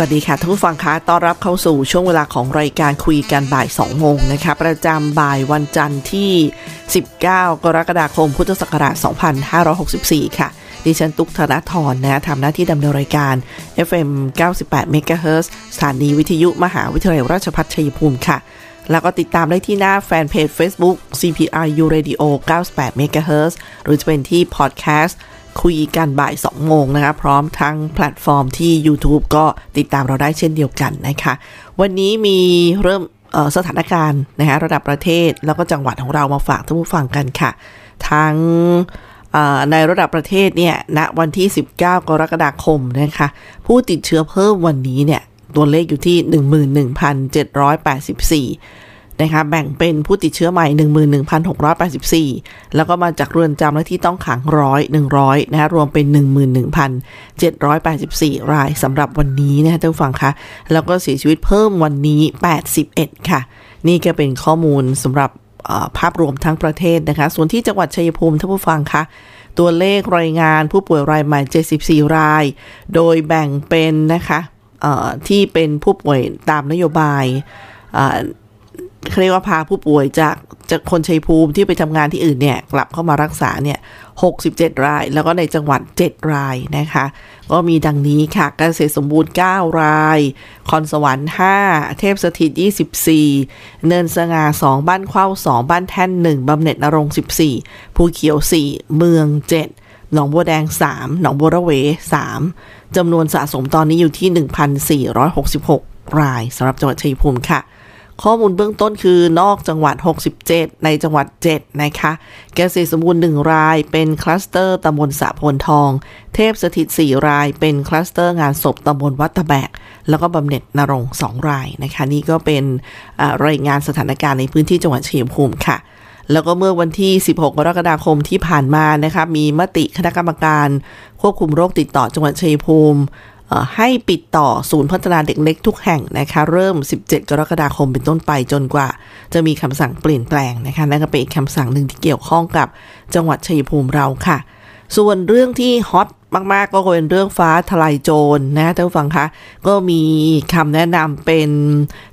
วัสดีค่ะท่านผู้ฟังคะต้อนรับเข้าสู่ช่วงเวลาของรายการคุยกันบ่าย 2 โมงนะคะ ประจำบ่ายวันจันทร์ที่ 19 กรกฎาคม พุทธศักราช 2564 ค่ะ ดิฉันตุกธนทรนะทำหน้าที่ดำเนินรายการ FM 98 MHz สถานีวิทยุมหาวิทยาลัยราชภัฏชัยภูมิค่ะ แล้วก็ติดตามได้ที่หน้าแฟนเพจ Facebook CPRU Radio 98 MHz หรือจะเป็นที่พอดแคสต์ คุยกันบ่าย 2 โมงนะคะ พร้อมทั้งแพลตฟอร์มที่ YouTube ก็ติดตามเราได้เช่นเดียวกันนะคะ วันนี้มีเริ่มสถานการณ์นะคะระดับประเทศแล้วก็จังหวัดของเรามาฝากท่านผู้ฟังกันค่ะ ทั้งในระดับประเทศเนี่ยณวันที่ 19 กรกฎาคมนะคะ ผู้ติดเชื้อเพิ่มวันนี้เนี่ยตัวเลขอยู่ที่ 11,784 นะคะแบ่งเป็นผู้ติดเชื้อใหม่ 11,684 แล้วก็มาจากเรือนจำและที่ต้องขังร้อย100นะคะรวมเป็น 11,784 รายสำหรับวันนี้นะคะท่านผู้ฟังคะแล้วก็เสียชีวิตเพิ่มวันนี้ 81 ค่ะ นี่ก็เป็นข้อมูลสำหรับภาพรวมทั้งประเทศนะคะ ส่วนที่จังหวัดชัยภูมิท่านผู้ฟังคะตัวเลขรายงานผู้ป่วยรายใหม่ 74 ราย โดยแบ่งเป็นนะคะที่เป็นผู้ป่วยตามนโยบาย เรียกว่าพาผู้ป่วยจากจากคนชัยภูมิที่ไปทำงานที่อื่นเนี่ย กลับเข้ามารักษาเนี่ย 67 ราย แล้วก็ในจังหวัด 7 รายนะคะ ก็มีดังนี้ค่ะกเกษตรสมบูรณ์ 9 ราย คอนสวรรค์ 5 เทพสถิต 24 เนินสง่า 2 บ้านเข้า 2 บ้านแท่น 1บำเหน็จนรง 14 ภูเขียว 4 เมือง 7 หนองบัวแดง 3 หนองบัวระเว 3จำนวนสะสมตอนนี้อยู่ที่ 1,466 รายสำหรับจังหวัดชัยภูมิค่ะ ข้อมูลเบื้องต้นคือนอกจังหวัด 67 ในจังหวัด 7 นะคะเกษตรสมบูรณ์1รายเป็นคลัสเตอร์ตำบลสะพลทอง เทพสถิต 4 ราย เป็นคลัสเตอร์งานศพตำบลวัดตะแบก แล้วก็บำเหน็จนรง2รายนะคะ นี่ก็เป็นรายงานสถานการณ์ในพื้นที่จังหวัดเชัยงภูมิค่ะแล้วก็เมื่อวันที่ 16 กรกฎาคมที่ผ่านมานะคะ มีมติคณะกรรมการควบคุมโรคติดต่อจังหวัดชัยภูมิ ให้ปิดต่อศูนย์พัฒนาเด็กเล็กทุกแห่งนะคะ เริ่ม 17 กรกฎาคมเป็นต้นไปจนกว่า จะมีคำสั่งเปลี่ยนแปลงนะคะนั่นก็เป็นอีกคำสั่งหนึ่งที่เกี่ยวข้องกับจังหวัดชัยภูมิเราค่ะ ส่วนเรื่องที่ฮอตมาก ๆ ก็เป็นเรื่องฟ้าทลายโจรนะท่านผู้ฟังคะก็มีคำแนะนำเป็น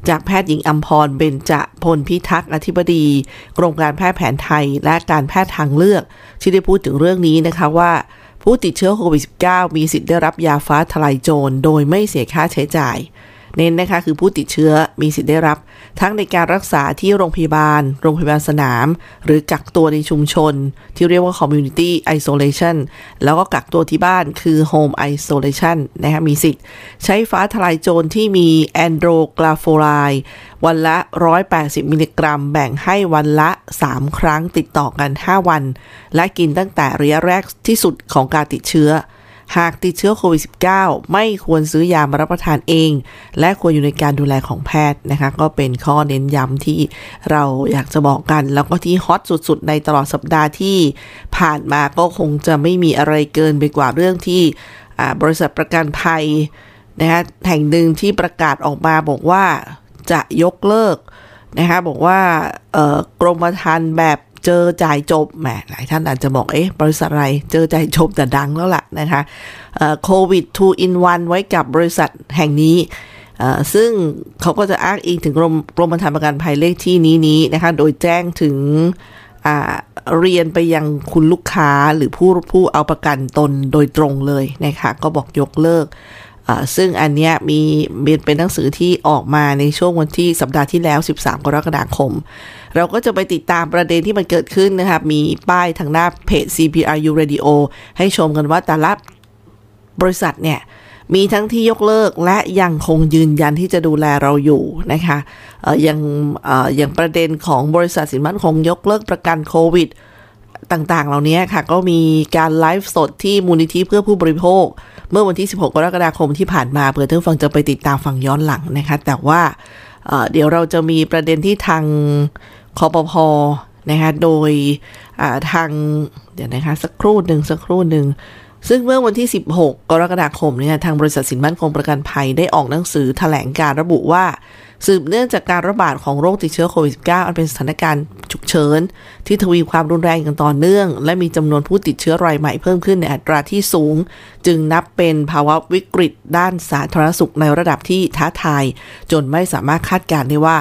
จากแพทย์หญิงอัมพรเบญจพลพิทักษ์อธิบดี กรมการแพทย์แผนไทยและการแพทย์ทางเลือก ที่ได้พูดถึงเรื่องนี้นะคะว่า ผู้ติดเชื้อโควิด -19 มีสิทธิ์ได้รับยาฟ้าทลายโจรโดยไม่เสียค่าใช้จ่าย เน้นนะคะคือผู้ติดเชื้อมีสิทธิ์ได้รับ ทั้งในการรักษาที่โรงพยาบาล โรงพยาบาลสนาม หรือกักตัวในชุมชน ที่เรียกว่า community isolation แล้วก็กักตัวที่บ้านคือ home isolation นะคะมีสิทธิ์ ใช้ฟ้าทลายโจรที่มีแอนโดรกราโฟไลวันละ 180 มิลลิกรัม แบ่งให้วันละ 3 ครั้งติดต่อกัน 5 วัน และกินตั้งแต่ระยะแรกที่สุดของการติดเชื้อ หากติดเชื้อโควิด -19 ไม่ควรซื้อยามารับประทานเอง และควรอยู่ในการดูแลของแพทย์นะคะ ก็เป็นข้อเน้นย้ำที่เราอยากจะบอกกัน แล้วก็ที่ฮอตสุดๆ ในตลอดสัปดาห์ที่ผ่านมาก็คงจะไม่มีอะไรเกินไปกว่าเรื่องที่บริษัทประกันภัยนะคะแห่งหนึ่งที่ประกาศออกมาบอกว่าจะยกเลิกนะคะบอกว่ากรมธรรม์แบบ เจอจ่ายจบแหมหลายท่านอาจจะบอกเอ๊ะบริษัทอะไรเจอจ่ายจบแต่ดังแล้วล่ะนะคะโควิด2 in 1 ไว้กับบริษัทแห่งนี้ซึ่งเขาก็จะอ้างอิงถึงกรมกรมธรรม์ประกันภัยเลขที่นี้นี้นะคะ โดยแจ้งถึงเรียนไปยังคุณลูกค้าหรือผู้ผู้เอาประกันตนโดยตรงเลยนะคะก็บอกยกเลิก ซึ่งอันเนี้ยมีเป็นหนังสือที่ออกมาในช่วงวันที่สัปดาห์ที่แล้ว 13 กรกฎาคม เราก็จะไปติดตามประเด็นที่มันเกิดขึ้นนะครับมีป้ายทางหน้าเพจ CPRU Radio ให้ชมกันว่าแต่ละบริษัทเนี่ยมีทั้งที่ยกเลิกและยังคงยืนยันที่จะดูแลเราอยู่นะคะยังอย่างประเด็นของบริษัทสินมั่นคงยกเลิกประกันโควิดต่างๆ เหล่านี้ค่ะ ก็มีการไลฟ์สดที่มูลนิธิเพื่อผู้บริโภค เมื่อวันที่ 16 กรกฎาคมที่ผ่านมาเพื่อท่านฟังจะไปติดตามฟังย้อนหลังนะคะ แต่ว่าเดี๋ยวเราจะมีประเด็นที่ทาง คอปพอนะคะโดยทางเดี๋ยวนะคะสักครู่หนึ่งสักครู่หนึ่งซึ่งเมื่อวันที่ 16 กรกฎาคมเนี่ยทางบริษัทสินมั่นคงประกันภัยได้ออกหนังสือถแถลงการระบุว่า สืบเนื่องจากการระบาดของโรคติดเชื้อโควิด -19 อันเป็นสถานการณ์ฉุกเฉินที่ทวีความรุนแรงอย่างต่อเนื่อง และมีจำนวนผู้ติดเชื้อรายใหม่เพิ่มขึ้นในอัตราที่สูง จึงนับเป็นภาวะวิกฤตด้านสาธารณสุขในระดับที่ท้าทาย จนไม่สามารถคาดการณ์ได้ว่า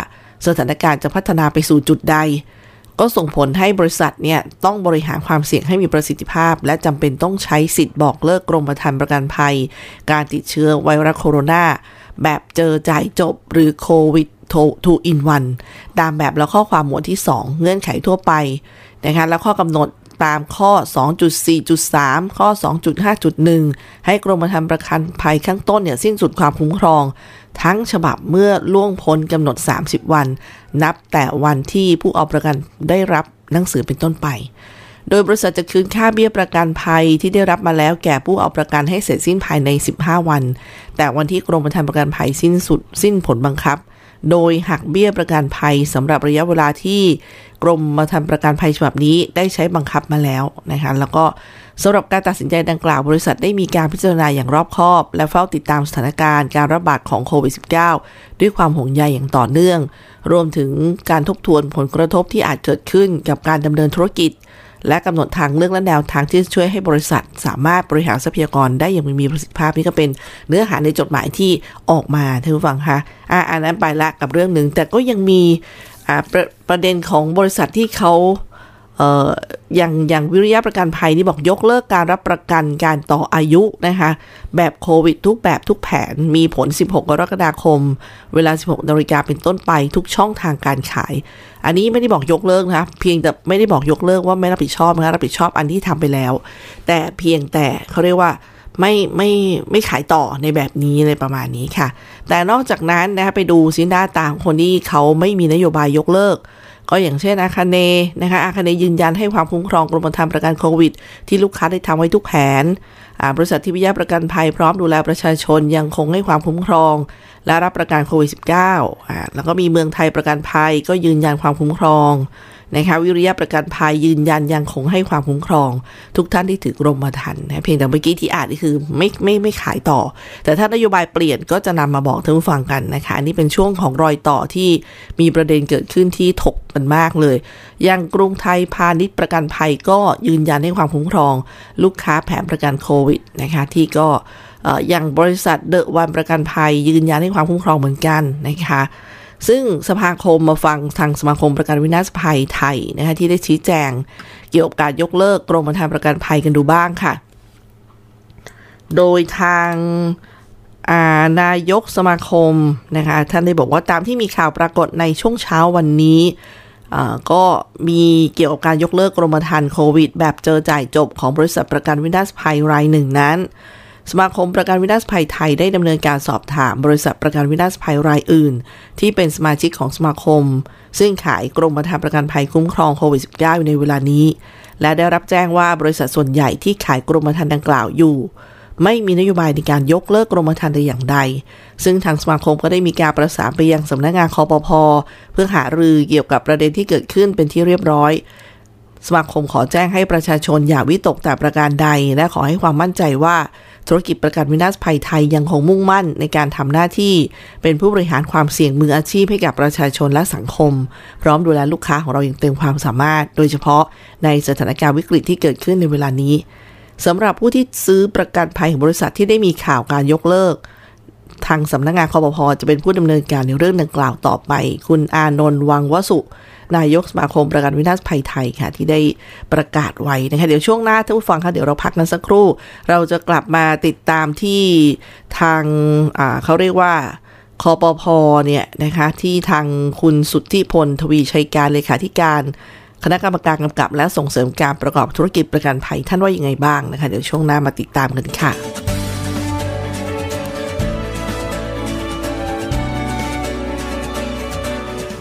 สถานการณ์จะพัฒนาไปสู่จุดใด ก็ส่งผลให้บริษัทเนี่ยต้องบริหารความเสี่ยงให้มีประสิทธิภาพ และจำเป็นต้องใช้สิทธิ์บอกเลิกกรมธรรม์ประกันภัย การติดเชื้อไวรัสโคโรนาแบบเจอจ่ายจบหรือโควิดทูอินวันตามแบบและข้อความหมวดที่ 2 เงื่อนไขทั่วไปนะคะและข้อกำหนดตามข้อ 2.4.3 ข้อ 2.5.1 ให้กรมธรรม์ประกันภัยข้างต้นเนี่ยสิ้นสุดความคุ้มครอง ทั้งฉบับเมื่อล่วงพ้นกำหนด 30 วัน นับแต่วันที่ผู้เอาประกันได้รับหนังสือเป็นต้นไป โดยบริษัทจะคืนค่าเบี้ยประกันภัยที่ได้รับมาแล้วแก่ผู้เอาประกันให้เสร็จสิ้นภายใน 15 วัน แต่วันที่กรมธรรม์ประกันภัยสิ้นสุด สิ้นผลบังคับ โดยหักเบี้ยประกันภัยสำหรับระยะเวลาที่กรมมาทำประกันภัยฉบับนี้ได้ใช้บังคับมาแล้วนะคะแล้วก็ สำหรับการตัดสินใจดังกล่าวบริษัทได้มีการพิจารณาอย่างรอบคอบ และเฝ้าติดตามสถานการณ์การระบาดของโควิด -19 ด้วยความห่วงใยอย่างต่อเนื่อง รวมถึงการทบทวนผลกระทบที่อาจเกิดขึ้นกับการดำเนินธุรกิจ และกำหนดทางเลือกและแนวทางที่จะช่วยให้บริษัท สามารถบริหารทรัพยากรได้อย่างมีประสิทธิภาพนี่ก็เป็นเนื้อหาในจดหมายที่ออกมาท่านผู้ฟังคะอ่าอันนั้นไปละกับเรื่องหนึ่งแต่ก็ยังมีอ่าประประเด็นของบริษัทที่เขา อย่างอย่างวิริยะประกันภัยนี่บอกยกเลิกการรับประกันการต่ออายุนะคะ แบบโควิดทุกแบบทุกแผนมีผล 16 กรกฎาคม เวลา 16นาฬิกาเป็นต้นไปทุกช่องทางการขาย อันนี้ไม่ได้บอกยกเลิกนะเพียงแต่ไม่ได้บอกยกเลิกว่าไม่รับผิดชอบนะรับผิดชอบอันที่ทำไปแล้ว แต่เพียงแต่เขาเรียกว่าไม่ไม่ไม่ขายต่อในแบบนี้เลยประมาณนี้ค่ะ แต่นอกจากนั้นนะคะไปดูสินดาต่างคนที่เขาไม่มีนโยบายยกเลิก ก็อย่างเช่นอาคาเนนะคะอาคาเนยืนยันให้ความคุ้มครองกรมธรรม์ประกันโควิด ที่ลูกค้าได้ทำไว้ทุกแผนบริษัทที่วิยาประกันภัยพร้อมดูแลประชาชนยังคงให้ความคุ้มครอง และรับประกันโควิด -19 แล้วก็มีเมืองไทยประกันภัยก็ยืนยันความคุ้มครอง นะคะวิริยะประกันภัยยืนยันยังคงให้ความคุ้มครอง ทุกท่านที่ถือกรมธรรม์นะเพียงแต่เมื่อกี้ที่อ่านนี่คือไม่ไม่ไม่ขายต่อ แต่ถ้านโยบายเปลี่ยนก็จะนำมาบอกท่านผู้ฟังกันนะคะอันนี้เป็นช่วงของรอยต่อที่มีประเด็นเกิดขึ้นที่ถกกันมากเลยอย่างกรุงไทยพาณิชย์ประกันภัยก็ยืนยันให้ความคุ้มครอง ลูกค้าแผนประกันโควิดนะคะที่ก็อย่างบริษัทเดอะวันประกันภัยยืนยันให้ความคุ้มครองเหมือนกันนะคะ ซึ่งสภาคมมาฟังทางสมาคมประกันวินาศภัยไทยนะคะที่ได้ชี้แจง เกี่ยวกับการยกเลิกกรมธรรม์ประกันภัยกันดูบ้างค่ะ โดยทางนายกสมาคมนะคะท่านได้บอกว่าตามที่มีข่าวปรากฏในช่วงเช้าวันนี้ก็มีเกี่ยวกับการยกเลิกกรมธรรม์โควิด แบบเจอจ่ายจบของบริษัทประกันวินาศภัยรายหนึ่งนั้น สมาคมประกันวินาศภัยไทยได้ดำเนินการสอบถามบริษัทประกันวินาศภัยรายอื่น ที่เป็นสมาชิกของสมาคม ซึ่งขายกรมธรรม์ประกันภัยคุ้มครองโควิด -19 อยู่ในเวลานี้ และได้รับแจ้งว่าบริษัทส่วนใหญ่ที่ขายกรมธรรม์ดังกล่าวอยู่ ไม่มีนโยบายในการยกเลิกกรมธรรม์ใดอย่างใด ซึ่งทางสมาคมก็ได้มีการประสานไปยังสำนักงงานคอปพอเพื่อหารือเกี่ยวกับประเด็นที่เกิดขึ้นเป็นที่เรียบร้อยสมาคมขอแจ้งให้ประชาชนอย่าวิตกแต่ประการใด และขอให้ความมั่นใจว่า ธุรกิจประกันวินาศภัยไทยยังคงมุ่งมั่นในการทำหน้าที่ เป็นผู้บริหารความเสี่ยงมืออาชีพให้กับประชาชนและสังคม พร้อมดูแลลูกค้าของเราอย่างเต็มความสามารถ โดยเฉพาะในสถานการณ์วิกฤตที่เกิดขึ้นในเวลานี้สำหรับผู้ที่ซื้อประกันภัยของบริษัทที่ได้มีข่าวการยกเลิก ทางสำนักงงานคอปพอจะเป็นผู้ดำเนินการในเรื่องดังกล่าวต่อไป คุณอานนท์วังวสุ นายกสมาคมประกันวินาศภัยไทยค่ะ ที่ได้ประกาศไว้นะคะเดี๋ยวช่วงหน้าท่านผู้ฟังคะเดี๋ยวเราพักกันสักครู่ เราจะกลับมาติดตามที่ทางเขาเรียกว่าคอปพอเนี่ยนะคะที่ทางคุณสุทธิพลทวีชัยการเลขาธิการคณะกรรมการกำกับและส่งเสริมการประกอบธุรกิจประกันภัยท่านว่ายังไงบ้างนะคะ เดี๋ยวช่วงหน้ามาติดตามกันค่ะ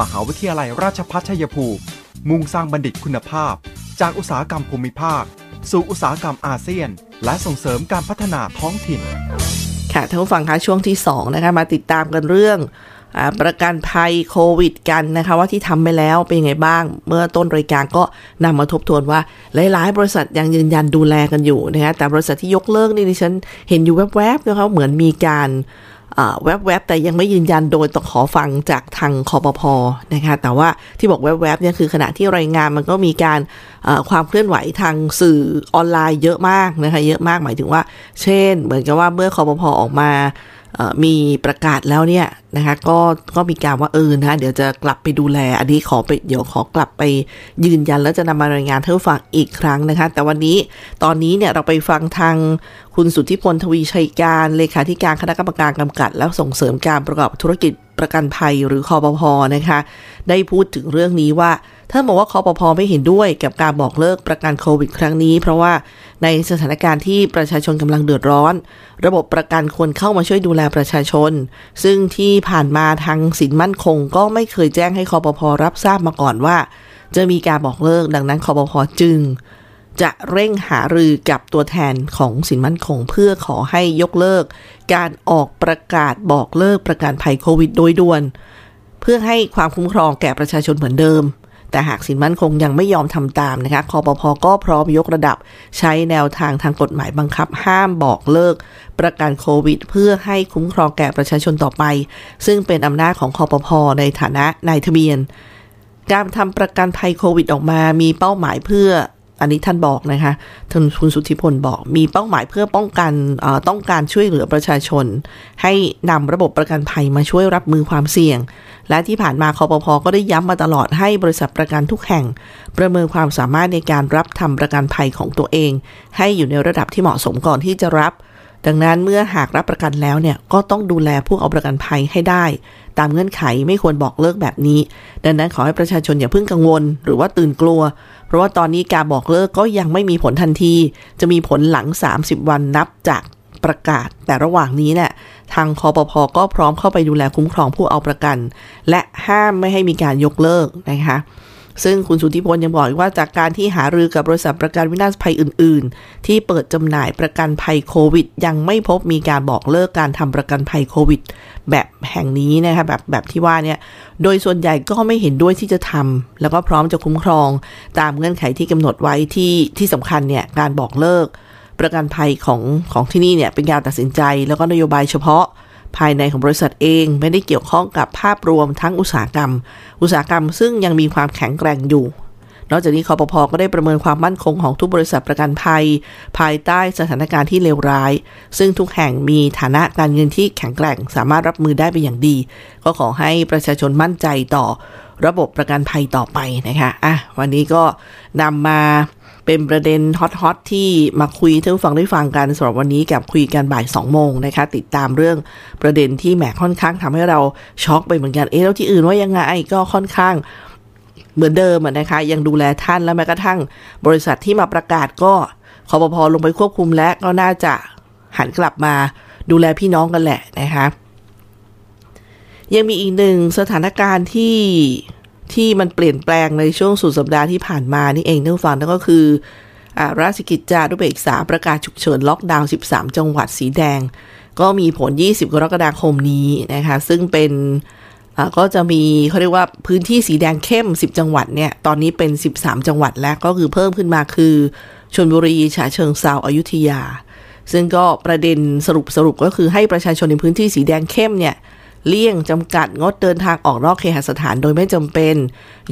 มหาวิทยาลัยราชภัฏชัยภูมิ มุ่งสร้างบัณฑิตคุณภาพ จากอุตสาหกรรมภูมิภาค สู่อุตสาหกรรมอาเซียน และส่งเสริมการพัฒนาท้องถิ่น ค่ะท่านผู้ฟังคะช่วงที่2นะคะมาติดตามกันเรื่องอประกันภัยโควิดกันนะคะว่าที่ทำไปแล้วเป็นยังไงบ้าง เมื่อต้นรายการก็นำมาทบทวนว่า หลาย ๆ บริษัทยังยืนยันดูแลกันอยู่นะคะแต่บริษัทที่ยกเลิกนี่ดิฉันเห็นอยู่แวบๆนะคะเหมือนมีการ แวบๆ แต่ยังไม่ยืนยันโดยต้องขอฟังจากทางคอปพอนะคะแต่ว่าที่บอกแวบๆเนี่ยคือขณะที่รายงานมันก็มีการความเคลื่อนไหวทางสื่อออนไลน์เยอะมากนะคะเยอะมากหมายถึงว่า เช่น เหมือนกับว่าเมื่อคอปพอออกมามีประกาศแล้วเนี่ย นะคะก็ก็มีการว่าเออนะคะเดี๋ยวจะกลับไปดูแล อันนี้ขอไปเดี๋ยวขอกลับไปยืนยัน แล้วจะนำมารายงานเท่าฟังอีกครั้งนะคะ แต่วันนี้ตอนนี้เนี่ยเราไปฟังทางคุณสุทธิพลทวีชัยการเลขาธิการคณะกรรมการกำกับ และส่งเสริมการประกอบธุรกิจประกันภัยหรือคอปพอนะคะ ได้พูดถึงเรื่องนี้ว่าท่านบอกว่าคอปพอไม่เห็นด้วยกับการบอกเลิกประกันโควิด ครั้งนี้ เพราะว่าในสถานการณ์ที่ประชาชนกำลังเดือดร้อน ระบบประกันควรเข้ามาช่วยดูแลประชาชน ซึ่งที่ผ่านมาทางสินมั่นคง ก็ไม่เคยแจ้งให้คอปพอรับทราบมาก่อนว่า จะมีการบอกเลิกดังนั้นคอปพอจึง จะเร่งหารือกับตัวแทนของสินมั่นคง เพื่อขอให้ยกเลิก การออกประกาศบอกเลิกประกันภัยโควิดโดยด่วน เพื่อให้ความคุ้มครองแก่ประชาชนเหมือนเดิม แต่หากสินมั่นคงยังไม่ยอมทำตามนะคะคอปพอก็พร้อมยกระดับใช้แนวทางทางกฎหมายบังคับ ห้ามบอกเลิก ประกันโควิด เพื่อให้คุ้มครองแก่ประชาชนต่อไป ซึ่งเป็นอำนาจของคอปพอในฐานะนายทะเบียน การทำประกันภัยโควิดออกมามีเป้าหมายเพื่อ อันนี้ท่านบอกนะคะท่านคุณสุทธิพลบอกมีเป้าหมายเพื่อป้องกันต้องการช่วยเหลือประชาชน ให้นำระบบประกันภัยมาช่วยรับมือความเสี่ยง และที่ผ่านมาคอปพอก็ได้ย้ำมาตลอดให้บริษัทประกันทุกแห่ง ประเมินความสามารถในการรับทำประกันภัยของตัวเอง ให้อยู่ในระดับที่เหมาะสมก่อนที่จะรับ ดังนั้นเมื่อหากรับประกันแล้วเนี่ยก็ต้องดูแลผู้เอาประกันภัยให้ได้ตามเงื่อนไขไม่ควรบอกเลิกแบบนี้ ดังนั้นขอให้ประชาชนอย่าเพิ่งกังวล หรือว่าตื่นกลัว ราะว่าตอนนี้การบอกเลิกก็ยังไม่มีผลทันที จะมีผลหลัง 30 วันนับจากประกาศ แต่ระหว่างนี้เนี่ยทางคอปพอก็พร้อมเข้าไปดูแลคุ้มครองผู้เอาประกัน และห้ามไม่ให้มีการยกเลิกนะคะ ซึ่งคุณสุทธิพลยังบอกอีกว่าจากการที่หารือกับบริษัทประกันวินาศภัยอื่น ๆ ที่เปิดจำหน่ายประกันภัยโควิด ยังไม่พบมีการบอกเลิกการทำประกันภัยโควิด แบบแห่งนี้นะคะแบบแบบที่ว่าเนี่ยโดยส่วนใหญ่ก็ไม่เห็นด้วยที่จะทำแล้วก็พร้อมจะคุ้มครอง ตามเงื่อนไขที่กำหนดไว้ที่ที่สำคัญเนี่ยการบอกเลิกประกันภัยของของที่นี่เนี่ยเป็นการตัดสินใจแล้วก็นโยบายเฉพาะ ภายในของบริษัทเองไม่ได้เกี่ยวข้องกับภาพรวมทั้งอุตสาหกรรม อุตสาหกรรมซึ่งยังมีความแข็งแกร่งอยู่ นอกจากนี้คอปพก็ได้ประเมินความมั่นคงของทุกบริษัทประกันภัย ภายใต้สถานการณ์ที่เลวร้าย ซึ่งทุกแห่งมีฐานะการเงินที่แข็งแกร่ง สามารถรับมือได้เป็นอย่างดี ก็ขอให้ประชาชนมั่นใจต่อระบบประกันภัยต่อไปนะคะอะวันนี้ก็นำมา เป็นประเด็นฮอตๆที่มาคุยท่านฟังได้ฟังกันสำหรับวันนี้กับคุยกันบ่าย2โมงนะคะติดตามเรื่องประเด็นที่แหมค่อนข้างทำให้เราช็อกไปเหมือนกันเอ๊ะแล้วที่อื่นว่ายังไงก็ค่อนข้างเหมือนเดิมนะคะ ยังดูแลท่านและแม้กระทั่งบริษัทที่มาประกาศก็คอปพอลงไปควบคุมและก็น่าจะหันกลับมาดูแลพี่น้องกันแหละนะคะยังมีอีกหนึ่งสถานการณ์ที่ ที่มันเปลี่ยนแปลงในช่วงสุดสัปดาห์ที่ผ่านมานี่เองท่านฟังนั่นก็คืออาราชกิจจานุเบกษาประกาศฉุกเฉินล็อกดาวน์ 13 จังหวัดสีแดง ก็มีผล 20 กรกฎาคมนี้นะคะ ซึ่งเป็นก็จะมีเขาเรียกว่าพื้นที่สีแดงเข้ม 10 จังหวัดเนี่ย ตอนนี้เป็น 13 จังหวัดแล้วก็คือเพิ่มขึ้นมาคือชลบุรีฉะเชิงเซาอยุธยา ซึ่งก็ประเด็นสรุปสรุปก็คือให้ประชาชนในพื้นที่สีแดงเข้มเนี่ย เลี่ยงจำกัดงดเดินทางออกนอกเคหสถานโดยไม่จำเป็น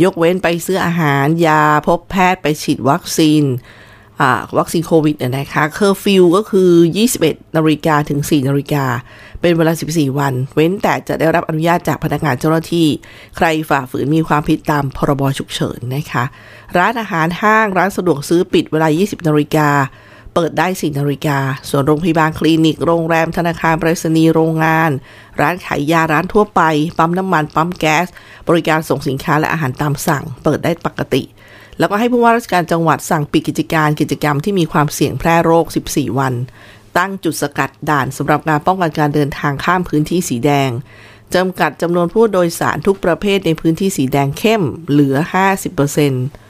ยกเว้นไปซื้ออาหาร ยาพบแพทย์ไปฉีดวัคซีนวัคซีนโควิดนะคะเคอร์ฟิวก็คือ 21นาฬิกาถึง 4นาฬิกา เป็นเวลา 14 วัน เว้นแต่จะได้รับอนุญาตจากพนักงานเจ้าหน้าที่ ใครฝ่าฝืนมีความผิดตามพรบฉุกเฉินนะคะ ร้านอาหารห้างร้านสะดวกซื้อปิดเวลา 20นาฬิกา ปิดได้4นาฬิกา ส่วนโรงพยาบาลคลินิก โรงแรมธนาคารไปรษณีย์โรงงาน ร้านขายยาร้านทั่วไป ปั๊มน้ำมัน ปั๊มแก๊ส บริการส่งสินค้าและอาหารตามสั่ง เปิดได้ปกติ แล้วก็ให้ผู้ว่าราชการจังหวัดสั่งปิดกิจการกิจกรรมที่มีความเสี่ยงแพร่โรค 14 วัน ตั้งจุดสกัดด่านสำหรับการป้องกันการเดินทางข้ามพื้นที่สีแดงจำกัดจำนวนผู้โดยสารทุกประเภทในพื้นที่สีแดงเข้มเหลือ 50%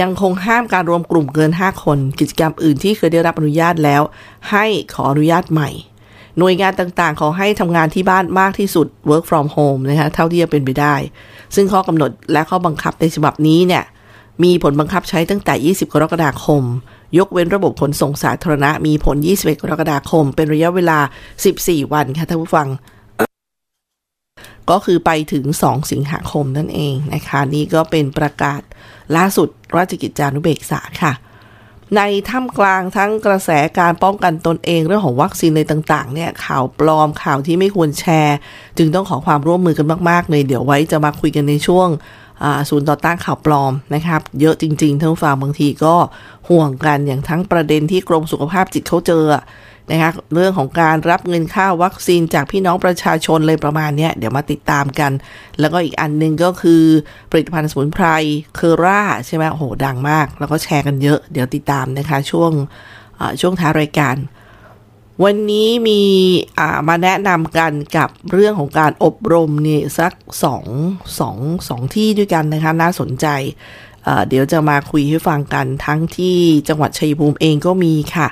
ยังคงห้ามการรวมกลุ่มเกิน 5 คน กิจกรรมอื่นที่เคยได้รับอนุญาตแล้ว ให้ขออนุญาตใหม่ หน่วยงานต่างๆ ขอให้ทำงานที่บ้านมากที่สุด work from home นะคะเท่าที่จะเป็นไปได้ ซึ่งข้อกำหนดและข้อบังคับในฉบับนี้เนี่ยมีผลบังคับใช้ตั้งแต่ 20 กรกฎาคม ยกเว้นระบบขนส่งสาธารณะ มีผล 21 กรกฎาคม เป็นระยะเวลา 14 วันค่ะท่านผู้ฟัง ก็คือไปถึง 2 สิงหาคมนั่นเองนะคะ นี่ก็เป็นประกาศ ล่าสุดราชกิจจานุเบกษาค่ะ ในท่ามกลางทั้งกระแสการป้องกันตนเองเรื่องของวัคซีนในต่างๆ เนี่ยข่าวปลอมข่าวที่ไม่ควรแชร์ จึงต้องขอความร่วมมือกันมากๆเลยเดี๋ยวไว้จะมาคุยกันในช่วงศูนย์ต่อต้านข่าวปลอมนะครับ เยอะจริงๆท่านผู้ฟังบางทีก็ห่วงกันอย่างทั้งประเด็นที่กรมสุขภาพจิตเขาเจอ นะคะเรื่องของการรับเงินค่าวัคซีนจากพี่น้องประชาชนเลยประมาณนี้เดี๋ยวมาติดตามกัน แล้วก็อีกอันนึงก็คือผลิตภัณฑ์สมุนไพรเคอร่าใช่ไหมโอ้โหดังมาก แล้วก็แชร์กันเยอะ เดี๋ยวติดตามนะคะช่วงช่วงท้ารายการ วันนี้มีมาแนะนำกันกับเรื่องของการอบรมนี่สักสองสองสองที่ด้วยกันนะคะน่าสนใจเดี๋ยวจะมาคุยให้ฟังกันทั้งที่จังหวัดชัยภูมิเองก็มีค่ะ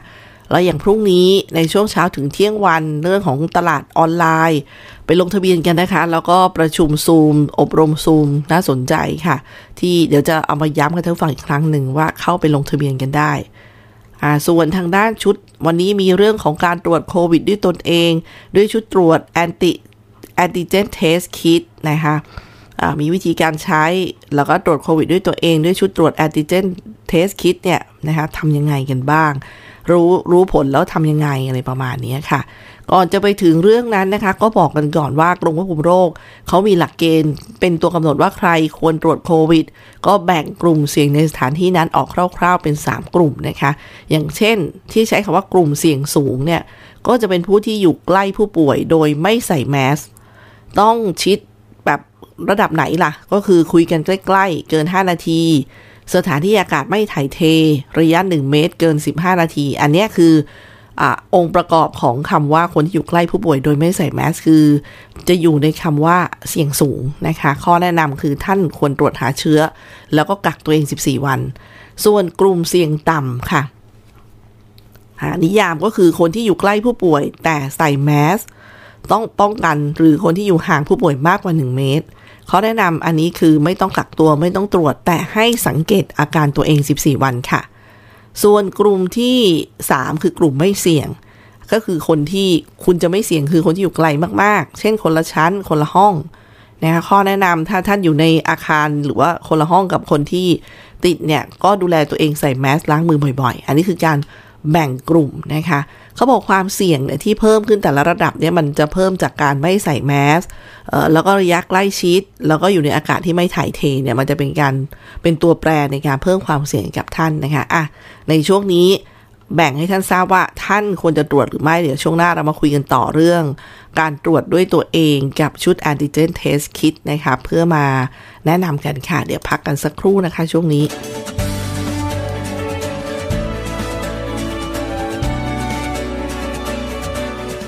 แล้วอย่างพรุ่งนี้ในช่วงเช้าถึงเที่ยงวันเรื่องของตลาดออนไลน์ ไปลงทะเบียนกันนะคะ แล้วก็ประชุมซูม อบรมซูมน่าสนใจค่ะ ที่เดี๋ยวจะเอามาย้ำกันทั้งฝั่งอีกครั้งหนึ่งว่าเข้าไปลงทะเบียนกันได้ส่วนทางด้านชุดวันนี้มีเรื่องของการตรวจโควิดด้วยตนเอง ด้วยชุดตรวจ anti antigen test kit นะคะมีวิธีการใช้ แล้วก็ตรวจโควิดด้วยตัวเอง ด้วยชุดตรวจ antigen test kit เนี่ยนะคะทำยังไงกันบ้าง รู้รู้ผลแล้วทำยังไงอะไรประมาณนี้ค่ะ ก่อนจะไปถึงเรื่องนั้นนะคะ ก็บอกกันก่อนว่ากรมควบคุมโรคเขามีหลักเกณฑ์ เป็นตัวกำหนดว่าใครควรตรวจโควิด ก็แบ่งกลุ่มเสี่ยงในสถานที่นั้นออกคร่าว ๆ เป็น 3 กลุ่มนะคะ อย่างเช่นที่ใช้คำว่ากลุ่มเสี่ยงสูงเนี่ยก็จะเป็นผู้ที่อยู่ใกล้ผู้ป่วยโดยไม่ใส่แมสต้องชิดแบบระดับไหนล่ะ ก็คือคุยกันใกล้ ๆ เกิน 5 นาที สถานที่อากาศไม่ถ่ายเท ระยะ 1 เมตรเกิน 15 นาที อันนี้คืออองค์ประกอบของคำว่าคนที่อยู่ใกล้ผู้ป่วยโดยไม่ใส่แมสคือ จะอยู่ในคำว่าเสี่ยงสูงนะคะ ข้อแนะนำคือท่านควรตรวจหาเชื้อ แล้วก็กักตัวเอง 14 วัน ส่วนกลุ่มเสี่ยงต่ำค่ะนิยามก็คือคนที่อยู่ใกล้ผู้ป่วยแต่ใส่แมส ต้องป้องกันหรือคนที่อยู่ห่างผู้ป่วยมากกว่า 1 เมตรเขาแนะนำอันนี้คือไม่ต้องกักตัวไม่ต้องตรวจ แต่ให้สังเกตอาการตัวเอง 14 วันค่ะ ส่วนกลุ่มที่ 3 คือกลุ่มไม่เสี่ยง ก็คือคนที่คุณจะไม่เสี่ยงคือคนที่อยู่ไกลมากๆ เช่นคนละชั้น คนละห้องนะคะข้อแนะนำถ้าท่านอยู่ในอาคารหรือว่าคนละห้องกับคนที่ติดเนี่ยก็ดูแลตัวเองใส่แมสล้างมือบ่อยๆ อันนี้คือการแบ่งกลุ่มนะคะ เขาบอกความเสี่ยงเนี่ยที่เพิ่มขึ้นแต่ละระดับเนี่ยมันจะเพิ่มจากการไม่ใส่แมสแล้วก็ระยะใกล้ชิด แล้วก็อยู่ในอากาศที่ไม่ถ่ายเทเนี่ยมันจะเป็นการเป็นตัวแปรในการเพิ่มความเสี่ยงกับท่านนะคะอะในช่วงนี้แบ่งให้ท่านทราบว่าท่านควรจะตรวจหรือไม่เดี๋ยวช่วงหน้าเรามาคุยกันต่อเรื่อง การตรวจด้วยตัวเองกับชุด antigen test kit นะคะเพื่อมาแนะนำกันค่ะ เดี๋ยวพักกันสักครู่นะคะช่วงนี้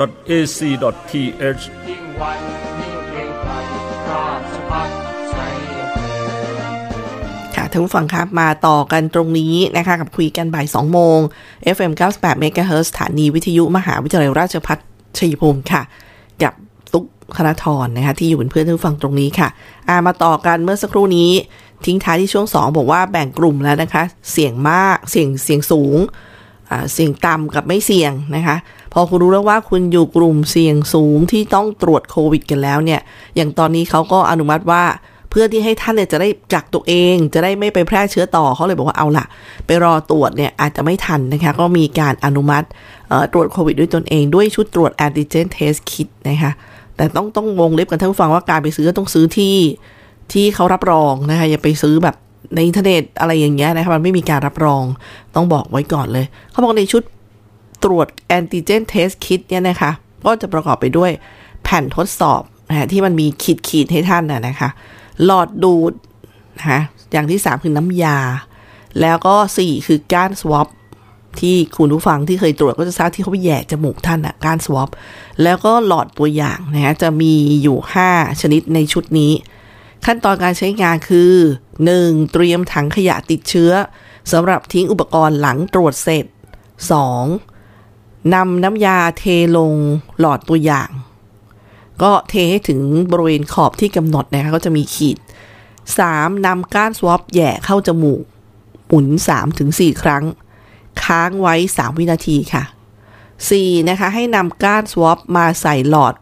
.ac.th ยิ่งวันยิ่งเพียงไกลราชพัฒใจค่ะท่านผู้ฟังครับมาต่อกันตรงนี้นะคะกับคุยกันบ่าย2โมง FM 98 MHz สถานีวิทยุมหาวิทยาลัยราชภัฏชัยภูมิค่ะ กับตุ๊กคณทรนะคะที่อยู่เป็นเพื่อนท่านผู้ฟังตรงนี้ค่ะอามาต่อกันเมื่อสักครู่นี้ ทิ้งท้ายที่ช่วง 2 บอกว่าแบ่งกลุ่มแล้วนะคะ เสี่ยงมากเสี่ยงเสี่ยงสูงเสี่ยงต่ำกับไม่เสี่ยงนะคะ พอคุณรู้แล้วว่าคุณอยู่กลุ่มเสี่ยงสูงที่ต้องตรวจโควิดกันแล้วเนี่ย อย่างตอนนี้เขาก็อนุมัติว่าเพื่อที่ให้ท่านเนี่ยจะได้กักตัวเอง จะได้ไม่ไปแพร่เชื้อต่อเขาเลยบอกว่าเอาล่ะไปรอตรวจเนี่ยอาจจะไม่ทันนะคะ ก็มีการอนุมัติตรวจโควิดด้วยตนเอง ด้วยชุดตรวจ antigen test kit นะคะแต่ต้องต้องวงเล็บกันท่านผู้ฟังว่าการไปซื้อต้องซื้อที่ที่เขารับรองนะคะอย่าไปซื้อแบบในอินเทอร์เน็ตอะไรอย่างเงี้ยนะคะมันไม่มีการรับรองต้องบอกไว้ก่อนเลย เขาบอกในชุด ตรวจ antigen test kit เนี่ยนะคะ ก็จะประกอบไปด้วยแผ่นทดสอบนะที่มันมีขีดขีดให้ท่านนะนะคะ หลอดดูดนะคะอย่างที่ 3 คือน้ำยา แล้วก็ 4 คือก้านสวอปที่คุณผู้ฟังที่เคยตรวจก็จะทราบที่เขาไปแย่จมูกท่านอะการสวอปแล้วก็หลอดตัวอย่างนะฮะจะมีอยู่ 5 ชนิดในชุดนี้ ขั้นตอนการใช้งานคือ 1. เตรียมถังขยะติดเชื้อสำหรับทิ้งอุปกรณ์หลังตรวจเสร็จ 2. นำน้ำยาเทลงหลอดตัวอย่าง ก็เทให้ถึงบริเวณขอบที่กำหนดนะคะก็จะมีขีด 3. นำก้านสวอปแย่เข้าจมูก หมุน 3-4 ครั้ง ค้างไว้ 3 วินาทีค่ะ 4. นะคะ ให้นำก้านสวอปมาใส่หลอด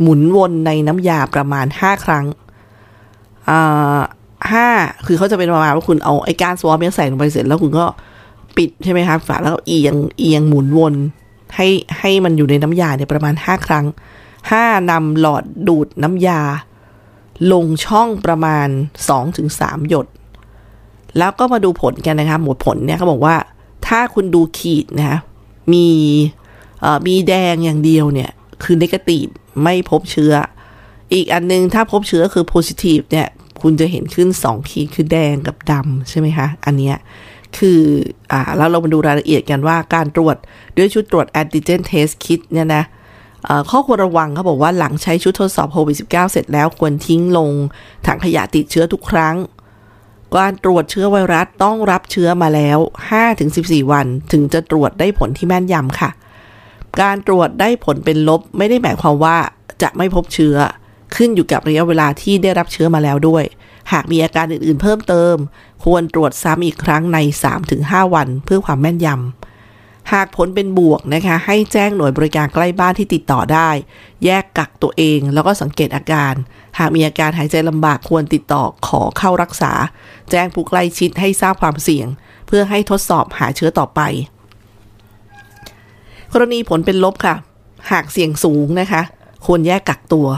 หมุนวนในน้ำยาประมาณ 5 ครั้งอ่าห้าคือเขาจะเป็นประมาณว่าคุณเอาไอ้ก้านสวอปเนี่ยใส่ลงไปเสร็จแล้วคุณก็ ปิดใช่ไหมคะฝาแล้วก็เอียงเอียงหมุนวนให้ให้มันอยู่ในน้ำยาเนี่ยประมาณ5ครั้ง5นำหลอดดูดน้ำยา ลงช่องประมาณ2-3หยด แล้วก็มาดูผลกันนะคะหมวดผลเนี่ยเขาบอกว่าถ้าคุณดูขีดนะคะมีเอ่อมีแดงอย่างเดียวเนี่ย คือนกาทีฟไม่พบเชื้อ อีกอันนึงถ้าพบเชื้อคือ positive เนี่ย คุณจะเห็นขึ้น 2 ขีดคือแดงกับดำใช่ไหมคะ อันเนี้ย คืออ่าแล้วเรามาดูรายละเอียดกันว่าการตรวจด้วยชุดตรวจ antigen test kit เนี่ยนะข้อควรระวังเขาบอกว่าหลังใช้ชุดทดสอบโควิด -19 เสร็จแล้วควรทิ้งลงถังขยะติดเชื้อทุกครั้งการตรวจเชื้อไวรัสต้องรับเชื้อมาแล้ว 5-14 วัน ถึงจะตรวจได้ผลที่แม่นยำค่ะ การตรวจได้ผลเป็นลบไม่ได้หมายความว่าจะไม่พบเชื้อ ขึ้นอยู่กับระยะเวลาที่ได้รับเชื้อมาแล้วด้วย หากมีอาการอื่นๆเพิ่มเติม ควรตรวจซ้ำอีกครั้งใน 3-5 วันเพื่อความแม่นยำ หากผลเป็นบวกนะคะ ให้แจ้งหน่วยบริการใกล้บ้านที่ติดต่อได้ แยกกักตัวเองแล้วก็สังเกตอาการ หากมีอาการหายใจลำบากควรติดต่อขอเข้ารักษา แจ้งผู้ใกล้ชิดให้ทราบความเสี่ยง เพื่อให้ทดสอบหาเชื้อต่อไป กรณีผลเป็นลบค่ะ หากเสี่ยงสูงนะคะ ควรแยกกักตัว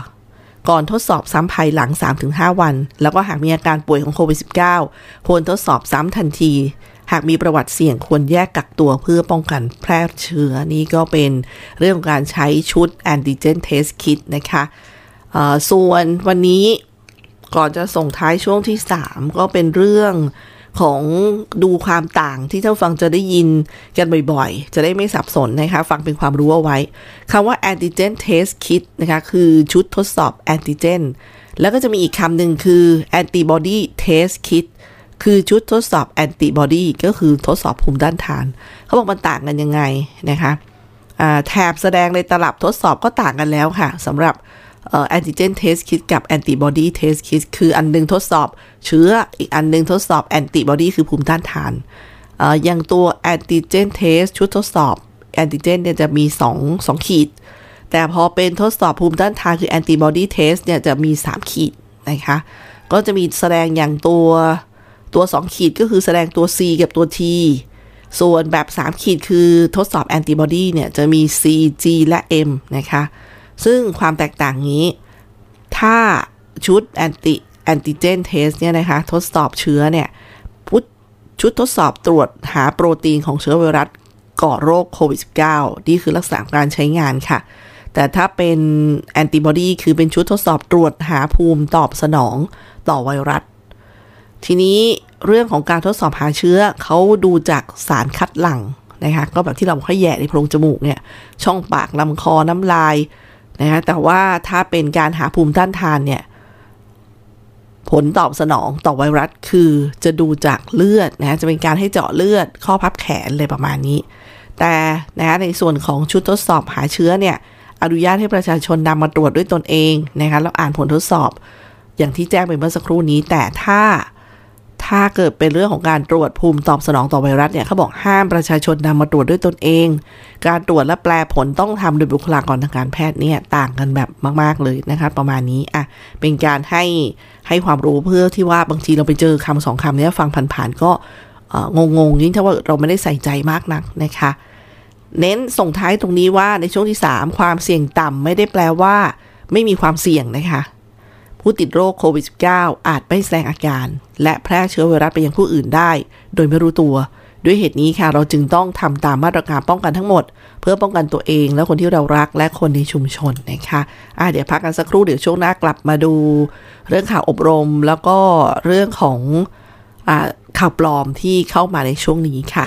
ก่อนทดสอบซ้ำภายหลัง 3-5 วัน แล้วก็หากมีอาการป่วยของโควิด -19 ควรทดสอบซ้ำทันที หากมีประวัติเสี่ยงควรแยกกักตัวเพื่อป้องกันแพร่เชื้อนี่ก็เป็นเรื่องของการใช้ชุดแอนติเจนเทสคิดนะคะส่วนวันนี้ก่อนจะส่งท้ายช่วงที่ 3 ก็เป็นเรื่อง ของดูความต่างที่ท่านฟังจะได้ยินกันบ่อยๆ จะได้ไม่สับสนนะคะ ฟังเป็นความรู้เอาไว้คำว่า antigen test kit นะคะคือชุดทดสอบ antigen แล้วก็จะมีอีกคำหนึ่งคือ antibody test kit คือชุดทดสอบแอนติบอดีก็คือทดสอบภูมิต้านทาน เขาบอกมันต่างกันยังไงนะคะแถบแสดงในตลับทดสอบก็ต่างกันแล้วค่ะสำหรับ antigen test kit กับ antibody test kit คืออันหนึ่งทดสอบเชื้ออีกอันหนึ่งทดสอบแอนติบอดีคือภูมิต้านทานเอ่ออย่างตัว antigen test ชุดทดสอบแอนติเจนเนี่ยจะมี 2 2 ขีด แต่พอเป็นทดสอบภูมิต้านทานคือ antibody test เนี่ยจะมี 3 ขีดนะคะ ก็จะมีแสดงอย่างตัวตัว 2 ขีดก็คือแสดงตัว C กับตัว T ส่วนแบบ 3 ขีดคือทดสอบแอนติบอดีเนี่ยจะมี C G และ M นะคะ ซึ่งความแตกต่างนี้ ถ้าชุดแอนติantigen test เนี่ยนะคะ ทดสอบเชื้อเนี่ยชุดทดสอบตรวจหาโปรตีนของเชื้อไวรัสก่อโรคโควิด -19 นี่คือลักษณะการใช้งานค่ะ แต่ถ้าเป็นแอนติบอดีคือเป็นชุดทดสอบตรวจหาภูมิตอบสนองต่อไวรัส ทีนี้เรื่องของการทดสอบหาเชื้อเขาดูจากสารคัดหลั่งนะคะ ก็แบบที่เราคอยแยงในโพรงจมูกเนี่ย ช่องปากลำคอน้ำลาย นะคะแต่ว่าถ้าเป็นการหาภูมิต้านทานเนี่ย ผลตอบสนองต่อไวรัสคือจะดูจากเลือดนะจะเป็นการให้เจาะเลือด ข้อพับแขนเลยประมาณนี้ แต่นะในส่วนของชุดทดสอบหาเชื้อเนี่ยอนุญาตให้ประชาชนนำมาตรวจด้วยตนเองนะคะแล้วอ่านผลทดสอบอย่างที่แจ้งไปเมื่อสักครู่นี้ แต่ถ้า ถ้าเกิดเป็นเรื่องของการตรวจภูมิตอบสนองต่อไวรัสเนี่ยเขาบอกห้ามประชาชนนำมาตรวจด้วยตนเอง การตรวจและแปลผลต้องทำโดยบุคลากรทางการแพทย์เนี่ยต่างกันแบบมาก ๆเลยนะคะประมาณนี้อะเป็นการให้ให้ความรู้เพื่อที่ว่าบางทีเราไปเจอคำสองคำนี้ฟังผ่านๆก็งงๆยิ่งถ้าว่าเราไม่ได้ใส่ใจมากนักนะคะ เน้นส่งท้ายตรงนี้ว่าในช่วงที่ 3 ความเสี่ยงต่ำไม่ได้แปลว่า ไม่มีความเสี่ยงนะคะ ผู้ติดโรคโควิด -19 อาจไม่แสดงอาการ และแพร่เชื้อไวรัสไปยังผู้อื่นได้ โดยไม่รู้ตัว ด้วยเหตุนี้ค่ะเราจึงต้องทำตามมาตรการป้องกันทั้งหมด เพื่อป้องกันตัวเองและคนที่เรารักและคนในชุมชนนะคะอะเดี๋ยวพักกันสักครู่เดี๋ยวช่วงหน้ากลับมาดู เรื่องข่าวอบรมแล้วก็เรื่องของอข่าวปลอมที่เข้ามาในช่วงนี้ค่ะ